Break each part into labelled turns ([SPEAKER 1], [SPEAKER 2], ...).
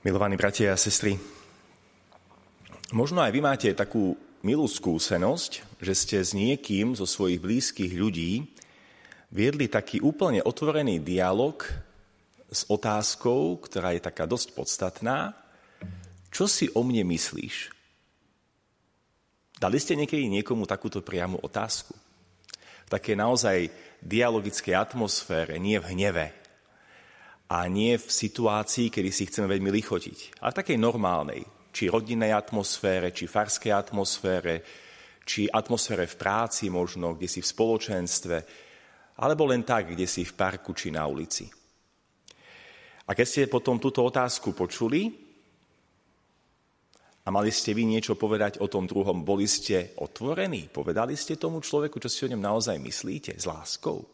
[SPEAKER 1] Milovaní bratia a sestry, možno aj vy máte takú milú skúsenosť, že ste s niekým zo svojich blízkych ľudí viedli taký úplne otvorený dialog s otázkou, ktorá je taká dosť podstatná. Čo si o mne myslíš? Dali ste niekedy niekomu takúto priamu otázku? V takej naozaj dialogickej atmosfére, nie v hneve, a nie v situácii, kedy si chceme veľmi lichotiť, ale v takej normálnej, či rodinnej atmosfére, či farskej atmosfére, či atmosfére v práci možno, kde si v spoločenstve, alebo len tak, kde si v parku či na ulici. A keď ste potom túto otázku počuli a mali ste vy niečo povedať o tom druhom, boli ste otvorení? Povedali ste tomu človeku, čo si o ňom naozaj myslíte, s láskou?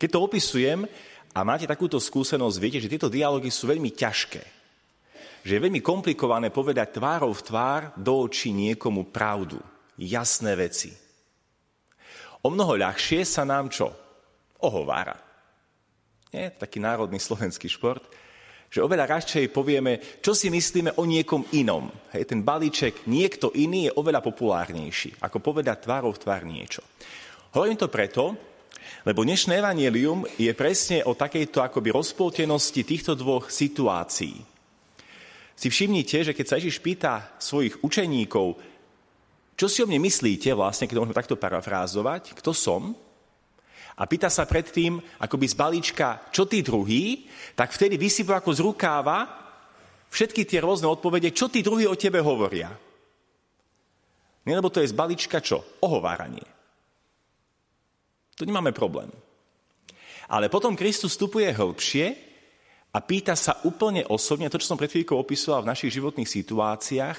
[SPEAKER 1] Keď to opisujem, a máte takúto skúsenosť, viete, že tieto dialógy sú veľmi ťažké. Že je veľmi komplikované povedať tvárov v tvár do očí niekomu pravdu, jasné veci. O mnoho ľahšie sa nám čo? Ohovára. Nie? Taký národný slovenský šport. Že oveľa radšej povieme, čo si myslíme o niekom inom. Hej, ten balíček niekto iný je oveľa populárnejší, ako povedať tvárov v tvár niečo. Hovorím to preto, lebo dnešné evanielium je presne o takejto akoby rozpoltenosti týchto dvoch situácií. Si všimnite, že keď sa Ježiš pýta svojich učeníkov, čo si o mne myslíte vlastne, keď môžeme takto parafrázovať, kto som, a pýta sa predtým, akoby z balíčka, čo tí druhý, tak vtedy vysypá ako z rukáva všetky tie rôzne odpovede, čo tí druhí o tebe hovoria. Nie, lebo to je z balíčka čo? Ohováranie. Tu nemáme problém. Ale potom Kristus vstupuje hĺbšie a pýta sa úplne osobne, to, čo som pred chvíľkou opisoval v našich životných situáciách,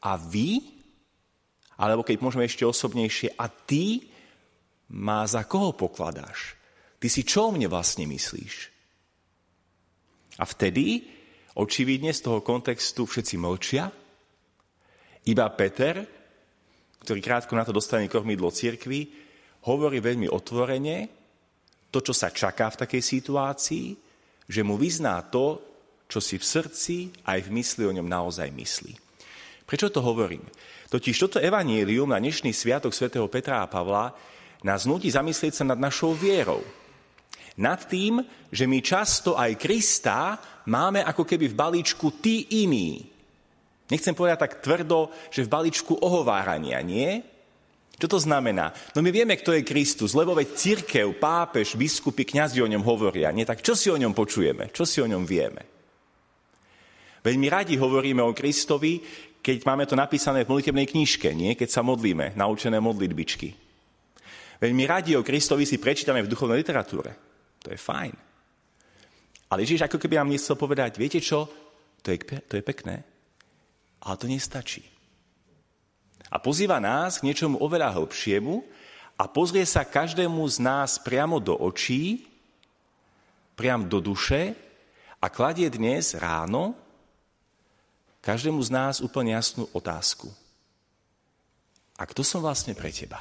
[SPEAKER 1] a vy, alebo keď môžeme ešte osobnejšie, a ty má za koho pokladáš? Ty si čo o mne vlastne myslíš? A vtedy, očividne z toho kontextu všetci mlčia, iba Peter, ktorý krátko na to dostane kormidlo cirkvi, hovorí veľmi otvorene to, čo sa čaká v takej situácii, že mu vyzná to, čo si v srdci aj v mysli o ňom naozaj myslí. Prečo to hovorím? Totiž toto evanílium na dnešný sviatok svätého Petra a Pavla nás nutí zamyslieť sa nad našou vierou. Nad tým, že my často aj Krista máme ako keby v balíčku tí iní. Nechcem povedať tak tvrdo, že v balíčku ohovárania, nie? Čo to znamená? No my vieme, kto je Kristus, lebo veď církev, pápež, biskupy, kňazi o ňom hovoria. Nie, tak čo si o ňom počujeme? Čo si o ňom vieme? Veľmi radi hovoríme o Kristovi, keď máme to napísané v modlitebnej knižke, nie? keď sa modlíme, naučené modlitbičky. Veľmi radi o Kristovi si prečítame v duchovnej literatúre. To je fajn. Ale Ježiš ako keby nám nechcel povedať, viete čo, to je, to je pekné, ale to nestačí. A pozýva nás k niečomu oveľa hĺbšiemu a pozrie sa každému z nás priamo do očí, priamo do duše a kladie dnes ráno každému z nás úplne jasnú otázku. A kto som vlastne pre teba?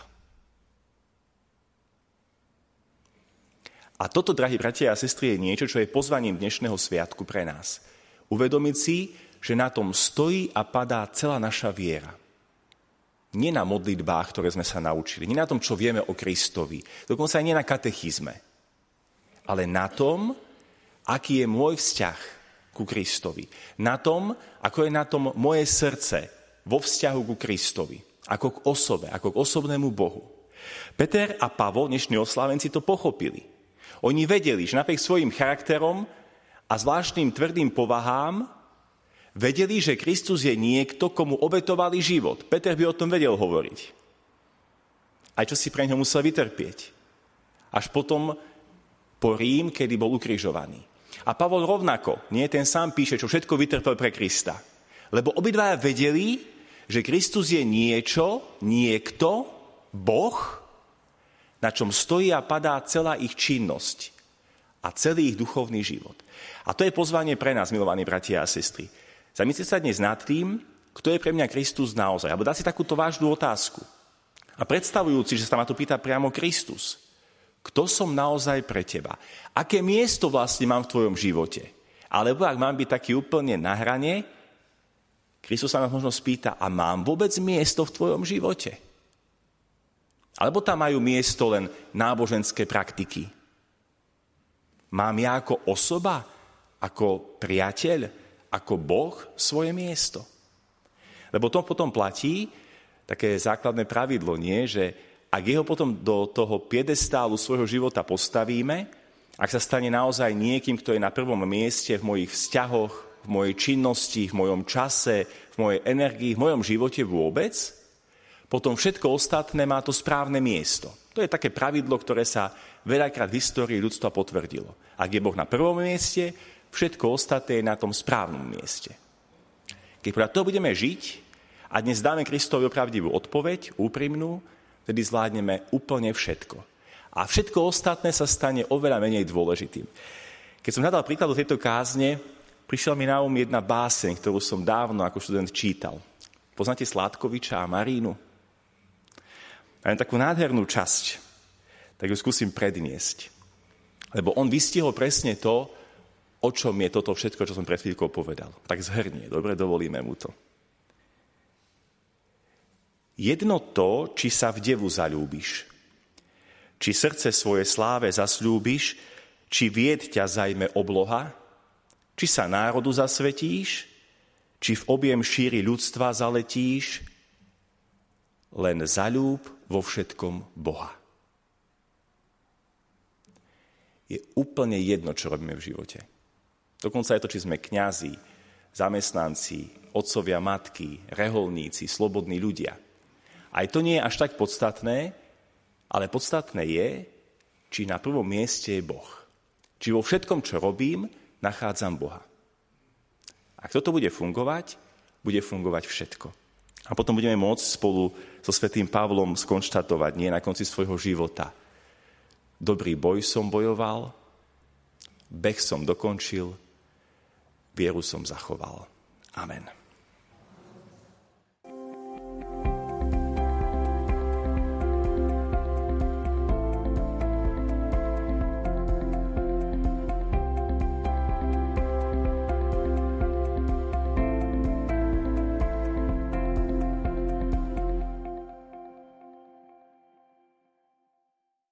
[SPEAKER 1] A toto, drahí bratia a sestry, je niečo, čo je pozvaním dnešného sviatku pre nás. Uvedomiť si, že na tom stojí a padá celá naša viera. Nie na modlitbách, ktoré sme sa naučili, nie na tom, čo vieme o Kristovi, dokonca aj nie na katechizme, ale na tom, aký je môj vzťah ku Kristovi. Na tom, ako je na tom moje srdce vo vzťahu ku Kristovi. Ako k osobe, ako k osobnému Bohu. Peter a Pavol, dnešní oslávenci, to pochopili. Oni vedeli, že napriek svojim charakterom a zvláštnym tvrdým povahám Vedeli, že Kristus je niekto, komu obetovali život. Peter by o tom vedel hovoriť. Aj čo si pre ňo musel vytrpieť. Až potom po Rím, kedy bol ukrižovaný. A Pavol rovnako, nie ten sám píše, čo všetko vytrpel pre Krista. Lebo obidvaja vedeli, že Kristus je niečo, niekto, Boh, na čom stojí a padá celá ich činnosť a celý ich duchovný život. A to je pozvanie pre nás, milovaní bratia a sestry. Zamyslite sa dnes nad tým, kto je pre mňa Kristus naozaj. Alebo dá si takúto vážnu otázku. A predstavujúci, že sa ma to pýta priamo Kristus. Kto som naozaj pre teba? Aké miesto vlastne mám v tvojom živote? Alebo ak mám byť taký úplne na hrane, Kristus sa nás možno spýta, a mám vôbec miesto v tvojom živote? Alebo tam majú miesto len náboženské praktiky? Mám ja ako osoba, ako priateľ, ako Boh svoje miesto? Lebo to potom platí, také základné pravidlo, nie? Že ak jeho potom do toho piedestálu svojho života postavíme, ak sa stane naozaj niekým, kto je na prvom mieste v mojich vzťahoch, v mojej činnosti, v mojom čase, v mojej energii, v mojom živote vôbec, potom všetko ostatné má to správne miesto. To je také pravidlo, ktoré sa veľakrát v histórii ľudstva potvrdilo. Ak je Boh na prvom mieste, všetko ostatné je na tom správnom mieste. Keď podľa toho budeme žiť a dnes dáme Kristovi opravdivú odpoveď, úprimnú, vtedy zvládneme úplne všetko. A všetko ostatné sa stane oveľa menej dôležitým. Keď som hľadal príklad do tejto kázne, prišiel mi na um jedna báseň, ktorú som dávno ako študent čítal. Poznáte Sládkoviča a Marínu? Majú takú nádhernú časť, tak ju skúsim predniesť. Lebo on vystihol presne to, o čom je toto všetko, čo som pred chvíľkou povedal. Tak zhrnie, dobre, dovolíme mu to. Jedno to, či sa v devu zalúbiš, či srdce svoje sláve zasľúbiš, či vied ťa zajme obloha, či sa národu zasvetíš, či v objem šíri ľudstva zaletíš, len zalúb vo všetkom Boha. Je úplne jedno, čo robíme v živote. Dokonca je to, či sme kňazi, zamestnanci, otcovia, matky, reholníci, slobodní ľudia – aj to nie je až tak podstatné, ale podstatné je, či na prvom mieste je Boh. Či vo všetkom, čo robím, nachádzam Boha. Ak toto bude fungovať, bude fungovať všetko. A potom budeme môcť spolu so svetým Pavlom skonštatovať, nie na konci svojho života. Dobrý boj som bojoval, beh som dokončil, vieru som zachoval. Amen.